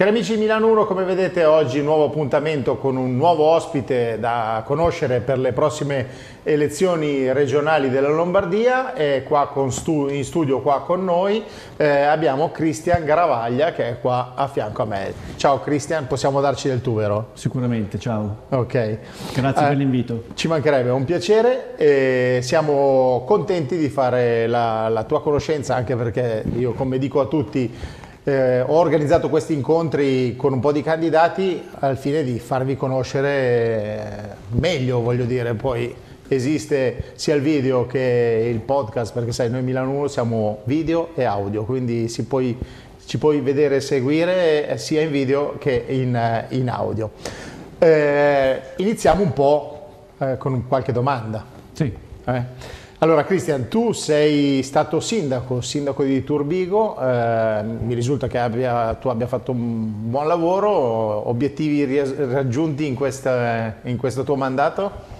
Cari amici di Milano 1, come vedete oggi nuovo appuntamento con un nuovo ospite da conoscere per le prossime elezioni regionali della Lombardia e qua stu in studio qua con noi eh, abbiamo Cristian Garavaglia che è qua a fianco a me. Ciao Cristian, possiamo darci del tu vero? Sicuramente, ciao. Ok. Grazie eh, per l'invito. Ci mancherebbe, è un piacere e siamo contenti di fare la, la tua conoscenza anche perché io come dico a tutti eh, ho organizzato questi incontri con un po' di candidati al fine di farvi conoscere meglio, voglio dire, poi esiste sia il video che il podcast, perché sai, noi Milano 1 siamo video e audio, quindi puoi, ci puoi vedere e seguire sia in video che in, in audio. Eh, iniziamo un po' eh, con qualche domanda. Sì. Eh? Allora Cristian, tu sei stato sindaco, sindaco di Turbigo, eh, mi risulta che abbia, tu abbia fatto un buon lavoro, obiettivi raggiunti in, questa, in questo tuo mandato?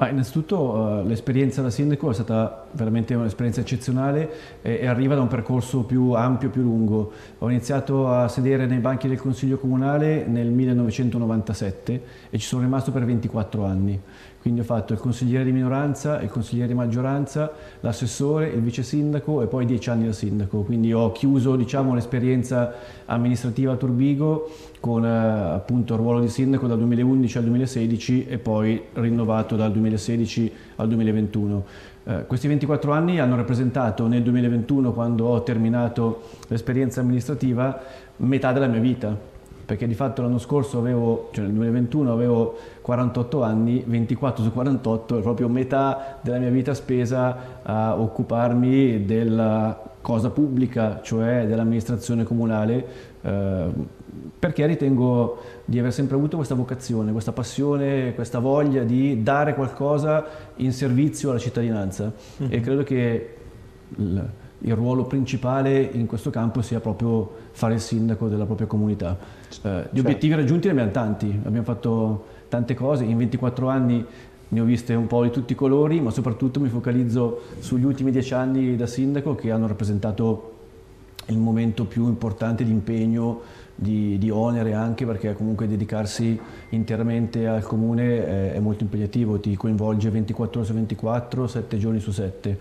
Ma innanzitutto uh, l'esperienza da sindaco è stata veramente un'esperienza eccezionale e, arriva da un percorso più ampio, più lungo. Ho iniziato a sedere nei banchi del Consiglio Comunale nel 1997 e ci sono rimasto per 24 anni. Quindi ho fatto il consigliere di minoranza, il consigliere di maggioranza, l'assessore, il vice sindaco e poi 10 anni da sindaco. Quindi ho chiuso diciamo, l'esperienza amministrativa a Turbigo con eh, appunto il ruolo di sindaco dal 2011 al 2016 e poi rinnovato dal 2016 al 2021. Eh, questi 24 anni hanno rappresentato nel 2021, quando ho terminato l'esperienza amministrativa, metà della mia vita perché di fatto l'anno scorso avevo, cioè nel 2021 avevo 48 anni, 24 su 48 è proprio metà della mia vita spesa a occuparmi della cosa pubblica, cioè dell'amministrazione comunale, eh, perché ritengo di aver sempre avuto questa vocazione, questa passione, questa voglia di dare qualcosa in servizio alla cittadinanza mm -hmm. e credo che il ruolo principale in questo campo sia proprio fare il sindaco della propria comunità. Eh, di certo. obiettivi raggiunti ne abbiamo tanti, abbiamo fatto tante cose, in 24 anni ne ho viste un po' di tutti i colori, ma soprattutto mi focalizzo sugli ultimi dieci anni da sindaco che hanno rappresentato il momento più importante di impegno, di, di onere anche perché comunque dedicarsi interamente al comune è, è molto impegnativo, ti coinvolge 24 ore su 24, 7 giorni su 7 eh,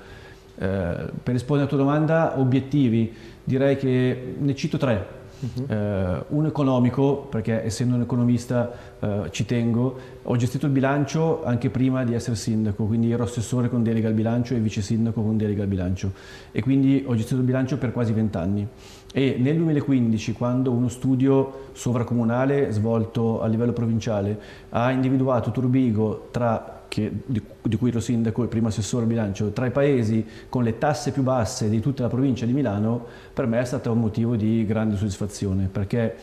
per rispondere alla tua domanda, obiettivi, direi che ne cito tre. Uh-huh. Uh, un economico, perché essendo un economista uh, ci tengo, ho gestito il bilancio anche prima di essere sindaco, quindi ero assessore con delega al bilancio e vice sindaco con delega al bilancio e quindi ho gestito il bilancio per quasi vent'anni. E nel 2015, quando uno studio sovracomunale svolto a livello provinciale ha individuato Turbigo tra che, di, di, cui ero sindaco e primo assessore al bilancio, tra i paesi con le tasse più basse di tutta la provincia di Milano, per me è stato un motivo di grande soddisfazione, perché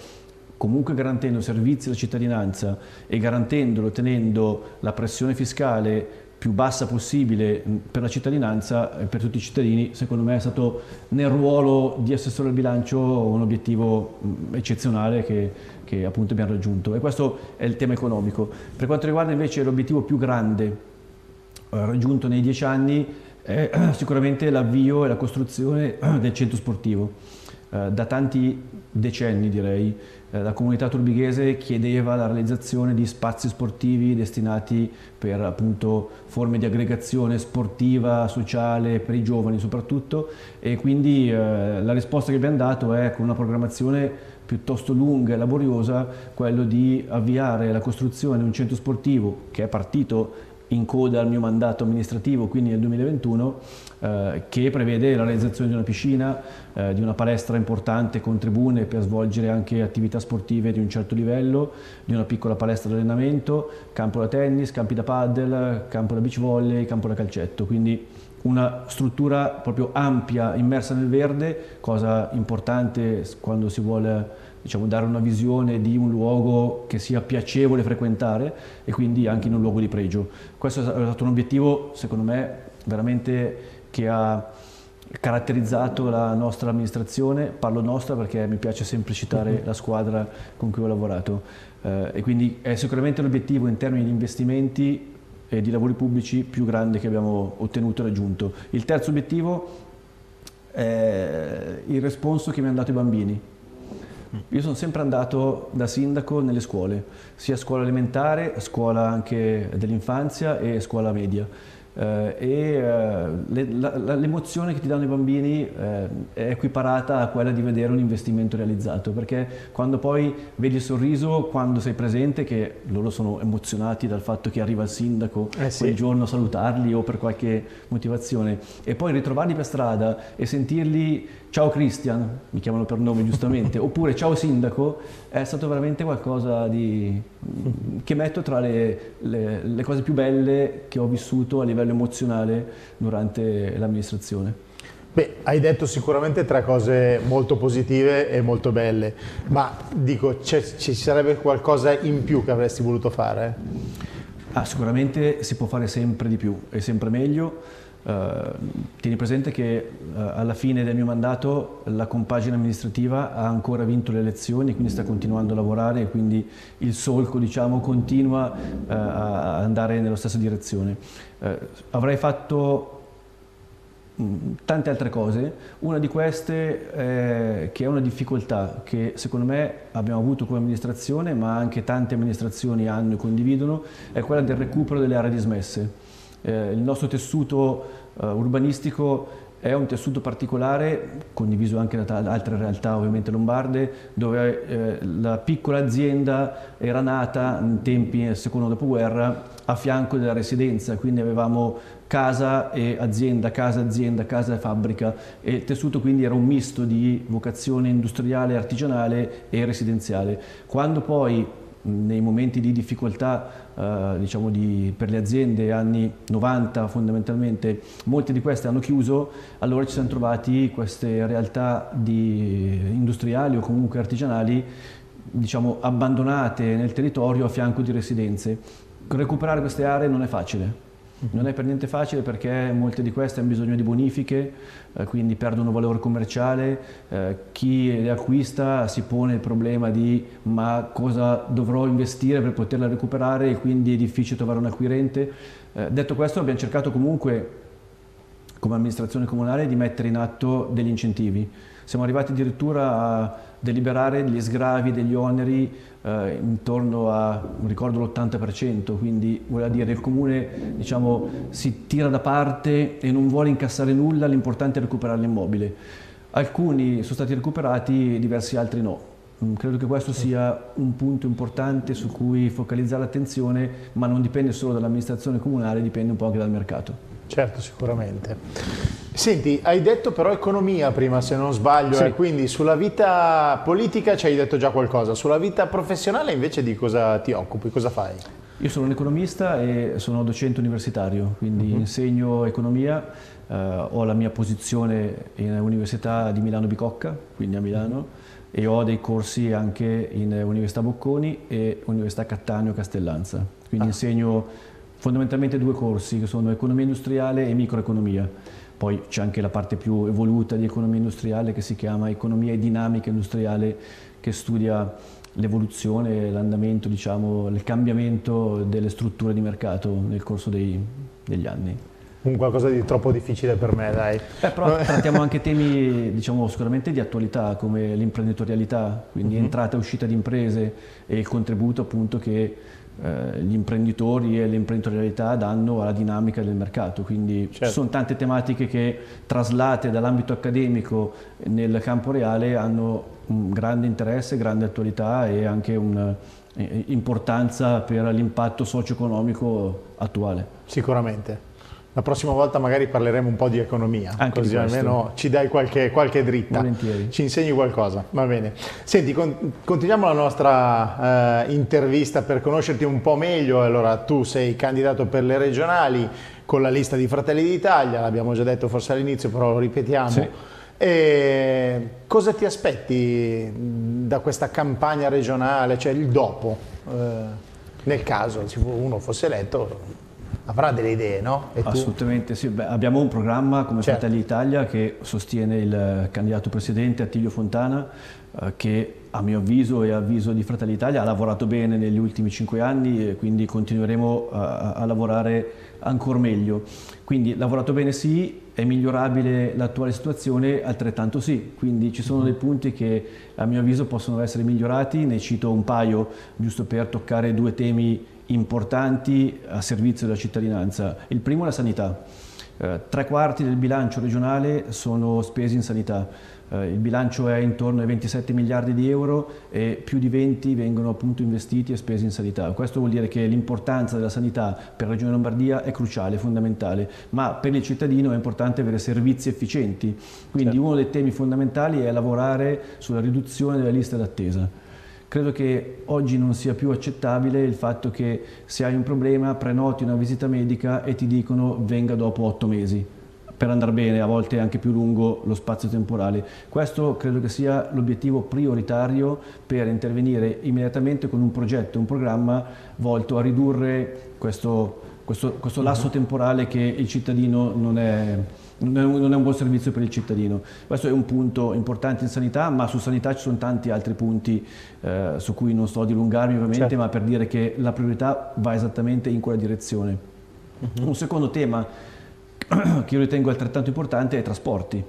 comunque garantendo servizi alla cittadinanza e garantendolo, tenendo la pressione fiscale più bassa possibile per la cittadinanza e per tutti i cittadini, secondo me è stato nel ruolo di assessore al bilancio un obiettivo eccezionale che, che appunto abbiamo raggiunto e questo è il tema economico. Per quanto riguarda invece l'obiettivo più grande eh, raggiunto nei dieci anni è sicuramente l'avvio e la costruzione del centro sportivo. Eh, da tanti decenni direi eh, la comunità turbighese chiedeva la realizzazione di spazi sportivi destinati per appunto forme di aggregazione sportiva, sociale, per i giovani soprattutto. E quindi eh, la risposta che abbiamo dato è con una programmazione piuttosto lunga e laboriosa quello di avviare la costruzione di un centro sportivo che è partito in coda al mio mandato amministrativo, quindi nel 2021, eh, che prevede la realizzazione di una piscina, eh, di una palestra importante con tribune per svolgere anche attività sportive di un certo livello, di una piccola palestra di allenamento, campo da tennis, campi da paddle, campo da beach volley, campo da calcetto, quindi una struttura proprio ampia, immersa nel verde, cosa importante quando si vuole diciamo, dare una visione di un luogo che sia piacevole frequentare e quindi anche in un luogo di pregio. Questo è stato un obiettivo, secondo me, veramente che ha caratterizzato la nostra amministrazione, parlo nostra perché mi piace sempre citare mm-hmm. la squadra con cui ho lavorato eh, e quindi è sicuramente l'obiettivo in termini di investimenti e di lavori pubblici più grande che abbiamo ottenuto e raggiunto. Il terzo obiettivo è il responso che mi hanno dato i bambini. Io sono sempre andato da sindaco nelle scuole, sia scuola elementare, scuola anche dell'infanzia e scuola media eh, e eh, l'emozione che ti danno i bambini eh, è equiparata a quella di vedere un investimento realizzato perché quando poi vedi il sorriso quando sei presente che loro sono emozionati dal fatto che arriva il sindaco eh sì. quel giorno a salutarli o per qualche motivazione e poi ritrovarli per strada e sentirli ciao Christian, mi chiamano per nome giustamente, oppure ciao sindaco, è stato veramente qualcosa di, che metto tra le, le, le cose più belle che ho vissuto a livello emozionale durante l'amministrazione. Beh, hai detto sicuramente tre cose molto positive e molto belle, ma dico, ci sarebbe qualcosa in più che avresti voluto fare? Ah, sicuramente si può fare sempre di più e sempre meglio. Uh, tieni presente che uh, alla fine del mio mandato la compagine amministrativa ha ancora vinto le elezioni, quindi sta continuando a lavorare e quindi il solco diciamo, continua uh, a andare nella stessa direzione. avrei fatto mm, tante altre cose, una di queste è che è una difficoltà che secondo me abbiamo avuto come amministrazione, ma anche tante amministrazioni hanno e condividono, è quella del recupero delle aree dismesse. Eh, il nostro tessuto eh, urbanistico è un tessuto particolare, condiviso anche da altre realtà ovviamente lombarde, dove eh, la piccola azienda era nata in tempi del secondo dopoguerra a fianco della residenza, quindi avevamo casa e azienda, casa azienda, casa e fabbrica e il tessuto quindi era un misto di vocazione industriale, artigianale e residenziale. Quando poi nei momenti di difficoltà eh, diciamo di, per le aziende anni 90 fondamentalmente, molte di queste hanno chiuso, allora ci siamo trovati queste realtà industriali o comunque artigianali diciamo, abbandonate nel territorio a fianco di residenze. Recuperare queste aree non è facile, non è per niente facile perché molte di queste hanno bisogno di bonifiche, eh, quindi perdono valore commerciale, eh, chi le acquista si pone il problema di ma cosa dovrò investire per poterla recuperare e quindi è difficile trovare un acquirente. Eh, detto questo abbiamo cercato comunque come amministrazione comunale di mettere in atto degli incentivi. Siamo arrivati addirittura a deliberare gli sgravi degli oneri eh, intorno a, non ricordo l'80%, quindi vuol dire il comune diciamo, si tira da parte e non vuole incassare nulla, l'importante è recuperare l'immobile. Alcuni sono stati recuperati, diversi altri no. Mm, credo che questo sia un punto importante su cui focalizzare l'attenzione, ma non dipende solo dall'amministrazione comunale, dipende un po' anche dal mercato. Certo, sicuramente. Senti, hai detto però economia prima, se non sbaglio, sì. eh, quindi sulla vita politica ci hai detto già qualcosa, sulla vita professionale invece di cosa ti occupi, cosa fai? Io sono un economista e sono docente universitario, quindi uh-huh. insegno economia, eh, ho la mia posizione in Università di Milano Bicocca, quindi a Milano, e ho dei corsi anche in Università Bocconi e Università Cattaneo Castellanza, quindi ah. insegno fondamentalmente due corsi che sono economia industriale e microeconomia. Poi c'è anche la parte più evoluta di economia industriale che si chiama economia e dinamica industriale che studia l'evoluzione, l'andamento, diciamo, il cambiamento delle strutture di mercato nel corso dei, degli anni. Un qualcosa di troppo difficile per me, dai. Eh, però trattiamo anche temi, diciamo, sicuramente di attualità, come l'imprenditorialità, quindi uh-huh. entrata e uscita di imprese e il contributo appunto che eh, gli imprenditori e l'imprenditorialità danno alla dinamica del mercato, quindi certo. ci sono tante tematiche che traslate dall'ambito accademico nel campo reale hanno un grande interesse, grande attualità e anche un'importanza per l'impatto socio-economico attuale. Sicuramente. La prossima volta magari parleremo un po' di economia, Anche così di almeno ci dai qualche, qualche dritta, Volentieri. ci insegni qualcosa, va bene. Senti, con, continuiamo la nostra eh, intervista per conoscerti un po' meglio, allora tu sei candidato per le regionali con la lista di Fratelli d'Italia, l'abbiamo già detto forse all'inizio, però lo ripetiamo. Sì. E cosa ti aspetti da questa campagna regionale, cioè il dopo, eh, nel caso uno fosse eletto? Avrà delle idee, no? Assolutamente sì, Beh, abbiamo un programma come certo. Fratelli Italia che sostiene il candidato presidente Attilio Fontana, eh, che a mio avviso e avviso di Fratelli Italia ha lavorato bene negli ultimi cinque anni e quindi continueremo a, a lavorare ancora meglio. Quindi lavorato bene sì, è migliorabile l'attuale situazione altrettanto sì, quindi ci sono dei punti che a mio avviso possono essere migliorati, ne cito un paio giusto per toccare due temi importanti a servizio della cittadinanza. Il primo è la sanità. Eh, tre quarti del bilancio regionale sono spesi in sanità eh, il bilancio è intorno ai 27 miliardi di euro e più di 20 vengono appunto investiti e spesi in sanità. Questo vuol dire che l'importanza della sanità per la Regione Lombardia è cruciale, fondamentale, ma per il cittadino è importante avere servizi efficienti. Quindi certo. uno dei temi fondamentali è lavorare sulla riduzione delle liste d'attesa. Credo che oggi non sia più accettabile il fatto che se hai un problema prenoti una visita medica e ti dicono venga dopo otto mesi per andare bene, a volte anche più lungo lo spazio temporale. Questo credo che sia l'obiettivo prioritario per intervenire immediatamente con un progetto, un programma volto a ridurre questo, questo, questo lasso temporale che il cittadino non è, non è, un buon servizio per il cittadino. Questo è un punto importante in sanità, ma su sanità ci sono tanti altri punti eh, su cui non sto a dilungarmi ovviamente, certo. ma per dire che la priorità va esattamente in quella direzione. Uh -huh. Un secondo tema che io ritengo altrettanto importante è i trasporti.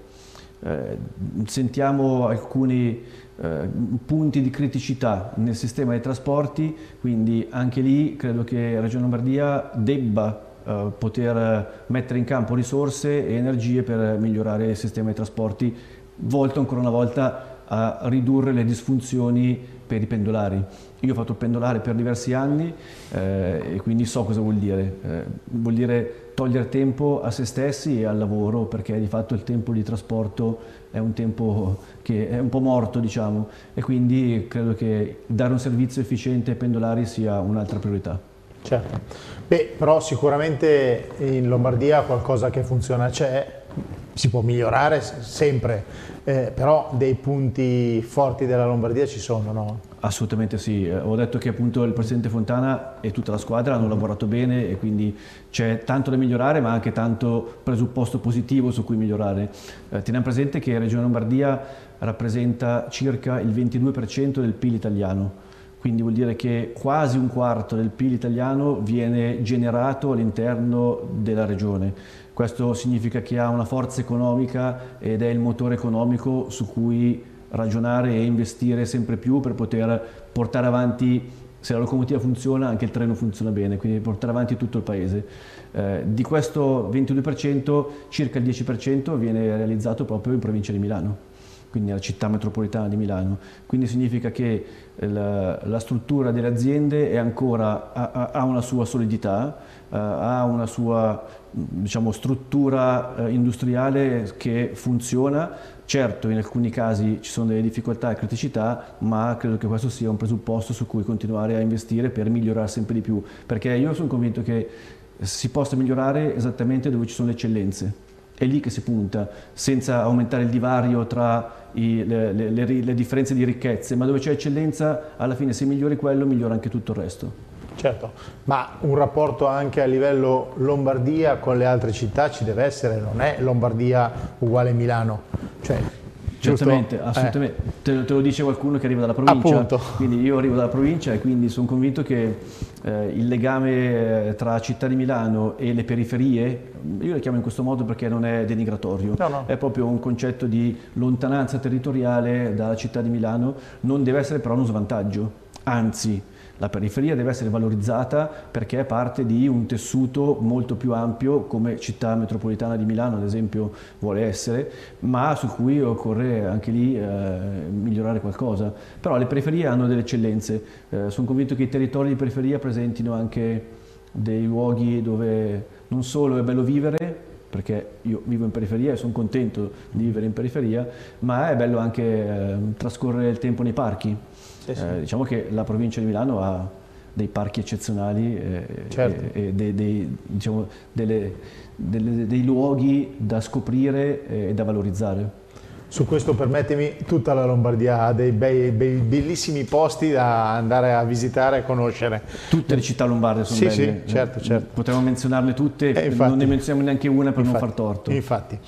Eh, sentiamo alcuni eh, punti di criticità nel sistema dei trasporti, quindi anche lì credo che Regione Lombardia debba eh, poter mettere in campo risorse e energie per migliorare il sistema dei trasporti, volto ancora una volta a ridurre le disfunzioni per i pendolari. Io ho fatto il pendolare per diversi anni eh, e quindi so cosa vuol dire. Eh, vuol dire togliere tempo a se stessi e al lavoro perché di fatto il tempo di trasporto è un tempo che è un po' morto diciamo e quindi credo che dare un servizio efficiente ai pendolari sia un'altra priorità. Certo, Beh, però sicuramente in Lombardia qualcosa che funziona c'è, si può migliorare sempre, eh, però dei punti forti della Lombardia ci sono, no? Assolutamente sì, eh, ho detto che appunto il Presidente Fontana e tutta la squadra hanno lavorato bene e quindi c'è tanto da migliorare ma anche tanto presupposto positivo su cui migliorare. Eh, teniamo presente che Regione Lombardia rappresenta circa il 22% del PIL italiano, quindi vuol dire che quasi un quarto del PIL italiano viene generato all'interno della regione. Questo significa che ha una forza economica ed è il motore economico su cui ragionare e investire sempre più per poter portare avanti, se la locomotiva funziona anche il treno funziona bene, quindi portare avanti tutto il paese. Eh, di questo 22% circa il 10% viene realizzato proprio in provincia di Milano quindi la città metropolitana di Milano. Quindi significa che la, la struttura delle aziende ancora, ha, ha, una sua solidità, eh, ha una sua diciamo, struttura eh, industriale che funziona, certo in alcuni casi ci sono delle difficoltà e criticità, ma credo che questo sia un presupposto su cui continuare a investire per migliorare sempre di più, perché io sono convinto che si possa migliorare esattamente dove ci sono le eccellenze è lì che si punta, senza aumentare il divario tra i, le, le, le, le, differenze di ricchezze, ma dove c'è eccellenza, alla fine se migliori quello, migliora anche tutto il resto. Certo, ma un rapporto anche a livello Lombardia con le altre città ci deve essere, non è Lombardia uguale Milano. Cioè, Certamente, assolutamente. Eh. Te, te, lo dice qualcuno che arriva dalla provincia. Appunto. Quindi io arrivo dalla provincia e quindi sono convinto che eh, il legame eh, tra città di Milano e le periferie, io le chiamo in questo modo perché non è denigratorio, no, no. è proprio un concetto di lontananza territoriale dalla città di Milano, non deve essere però uno svantaggio, anzi la periferia deve essere valorizzata perché è parte di un tessuto molto più ampio come città metropolitana di Milano ad esempio vuole essere, ma su cui occorre anche lì eh, migliorare qualcosa. Però le periferie hanno delle eccellenze, eh, sono convinto che i territori di periferia presentino anche dei luoghi dove non solo è bello vivere, perché io vivo in periferia e sono contento di vivere in periferia, ma è bello anche eh, trascorrere il tempo nei parchi. Sì, sì. Eh, diciamo che la provincia di Milano ha dei parchi eccezionali eh, certo. e, e dei, dei, diciamo, delle, delle, dei luoghi da scoprire e da valorizzare. Su questo permettimi, tutta la Lombardia ha dei bei, bei, bellissimi posti da andare a visitare e conoscere. Tutte le città lombarde sono sì, belle. Sì, certo, certo. Potremmo menzionarle tutte, eh, infatti, non ne menzioniamo neanche una per infatti, non far torto. Infatti.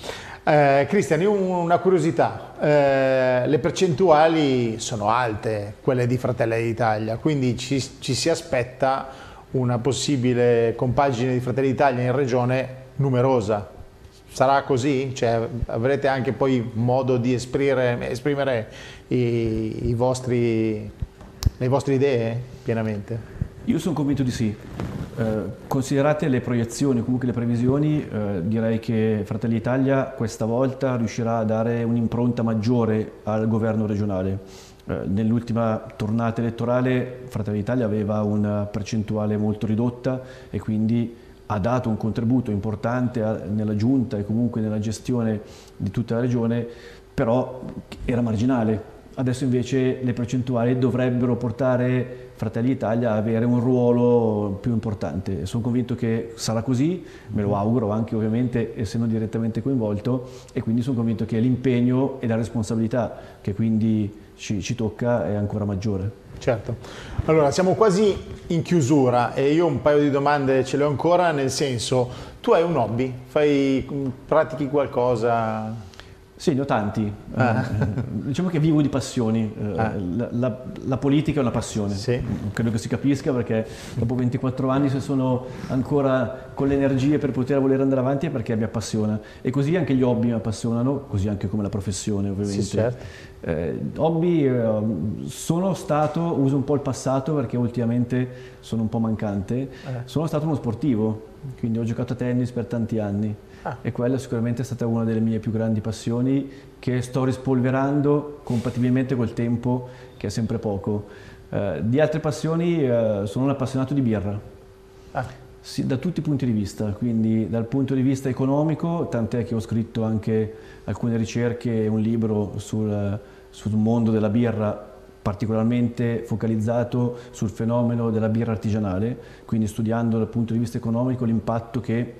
Eh, Cristian, io una curiosità, eh, le percentuali sono alte, quelle di Fratelli d'Italia, quindi ci, ci, si aspetta una possibile compagine di Fratelli d'Italia in regione numerosa. Sarà così? Cioè, avrete anche poi modo di esprimere, esprimere i, i vostri, le vostre idee pienamente? Io sono convinto di sì. Eh, considerate le proiezioni, comunque le previsioni, eh, direi che Fratelli d'Italia questa volta riuscirà a dare un'impronta maggiore al governo regionale. Eh, nell'ultima tornata elettorale Fratelli d'Italia aveva una percentuale molto ridotta e quindi ha dato un contributo importante a, nella giunta e comunque nella gestione di tutta la regione, però era marginale. Adesso invece le percentuali dovrebbero portare Fratelli d'Italia avere un ruolo più importante. Sono convinto che sarà così, me lo auguro anche ovviamente essendo direttamente coinvolto e quindi sono convinto che l'impegno e la responsabilità che quindi ci, ci tocca è ancora maggiore. Certo. Allora, siamo quasi in chiusura e io un paio di domande ce le ho ancora, nel senso, tu hai un hobby, fai, pratichi qualcosa? Sì, ne ho tanti. Ah. Eh, diciamo che vivo di passioni. Eh, ah. La, la, la, politica è una passione. Sì. Credo che si capisca perché dopo 24 anni se sono ancora con le energie per poter voler andare avanti è perché mi appassiona. E così anche gli hobby mi appassionano, così anche come la professione ovviamente. Sì, certo. eh, hobby eh, sono stato, uso un po' il passato perché ultimamente sono un po' mancante, eh. sono stato uno sportivo, quindi ho giocato a tennis per tanti anni Ah. E quella sicuramente è stata una delle mie più grandi passioni che sto rispolverando compatibilmente col tempo che è sempre poco. Eh, di altre passioni eh, sono un appassionato di birra. Ah. Sì, da tutti i punti di vista, quindi dal punto di vista economico, tant'è che ho scritto anche alcune ricerche e un libro sul, sul mondo della birra particolarmente focalizzato sul fenomeno della birra artigianale, quindi studiando dal punto di vista economico l'impatto che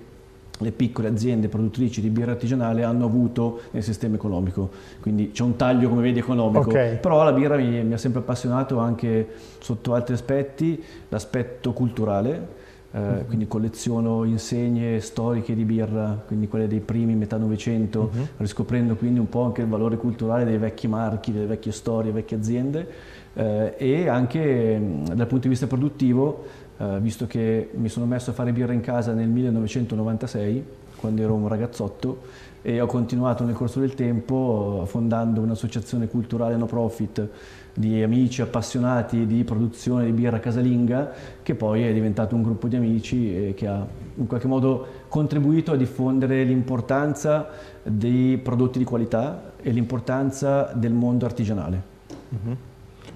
le piccole aziende produttrici di birra artigianale hanno avuto nel sistema economico. Quindi c'è un taglio, come vedi, economico. Okay. Però la birra mi, mi, ha sempre appassionato anche sotto altri aspetti, l'aspetto culturale, eh, uh-huh. quindi colleziono insegne storiche di birra, quindi quelle dei primi metà Novecento, uh-huh. riscoprendo quindi un po' anche il valore culturale dei vecchi marchi, delle vecchie storie, vecchie aziende eh, e anche dal punto di vista produttivo eh, visto che mi sono messo a fare birra in casa nel 1996, quando ero un ragazzotto, e ho continuato nel corso del tempo fondando un'associazione culturale no profit di amici appassionati di produzione di birra casalinga, che poi è diventato un gruppo di amici che ha in qualche modo contribuito a diffondere l'importanza dei prodotti di qualità e l'importanza del mondo artigianale. Mm-hmm.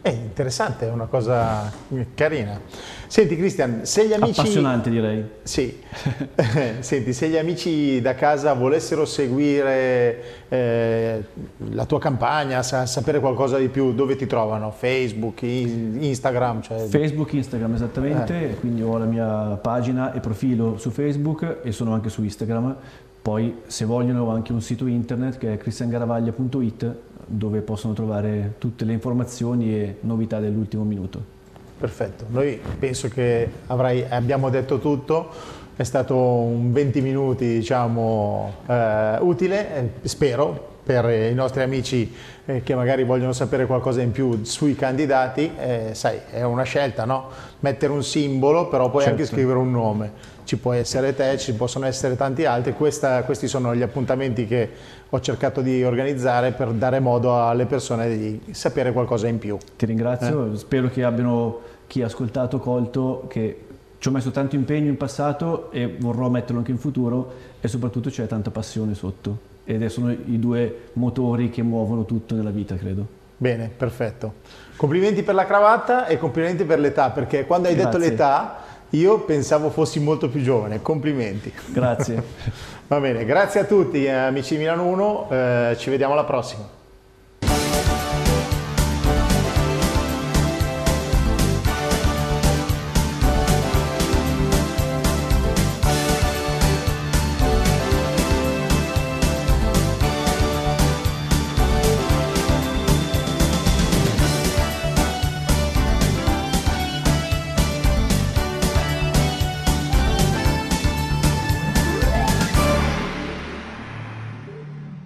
È interessante, è una cosa carina. Senti Cristian, se gli amici... Appassionante direi. Sì. Senti, se gli amici da casa volessero seguire eh, la tua campagna, sa sapere qualcosa di più, dove ti trovano? Facebook, Instagram? Cioè... Facebook, Instagram esattamente, eh. quindi ho la mia pagina e profilo su Facebook e sono anche su Instagram. Poi se vogliono ho anche un sito internet che è cristiangaravaglia.it dove possono trovare tutte le informazioni e novità dell'ultimo minuto. Perfetto, noi penso che avrai, abbiamo detto tutto, è stato un 20 minuti diciamo, eh, utile, eh, spero, per i nostri amici eh, che magari vogliono sapere qualcosa in più sui candidati, eh, sai, è una scelta, no? Mettere un simbolo, però poi certo. anche scrivere un nome. Ci può essere te, ci possono essere tanti altri. Questa, questi sono gli appuntamenti che ho cercato di organizzare per dare modo alle persone di sapere qualcosa in più. Ti ringrazio, eh? spero che abbiano chi ha ascoltato colto che ci ho messo tanto impegno in passato e vorrò metterlo anche in futuro e soprattutto c'è tanta passione sotto ed sono i due motori che muovono tutto nella vita, credo. Bene, perfetto. Complimenti per la cravatta e complimenti per l'età, perché quando hai Grazie. detto l'età io pensavo fossi molto più giovane. Complimenti. Grazie. Va bene, grazie a tutti amici di Milano 1, eh, ci vediamo alla prossima.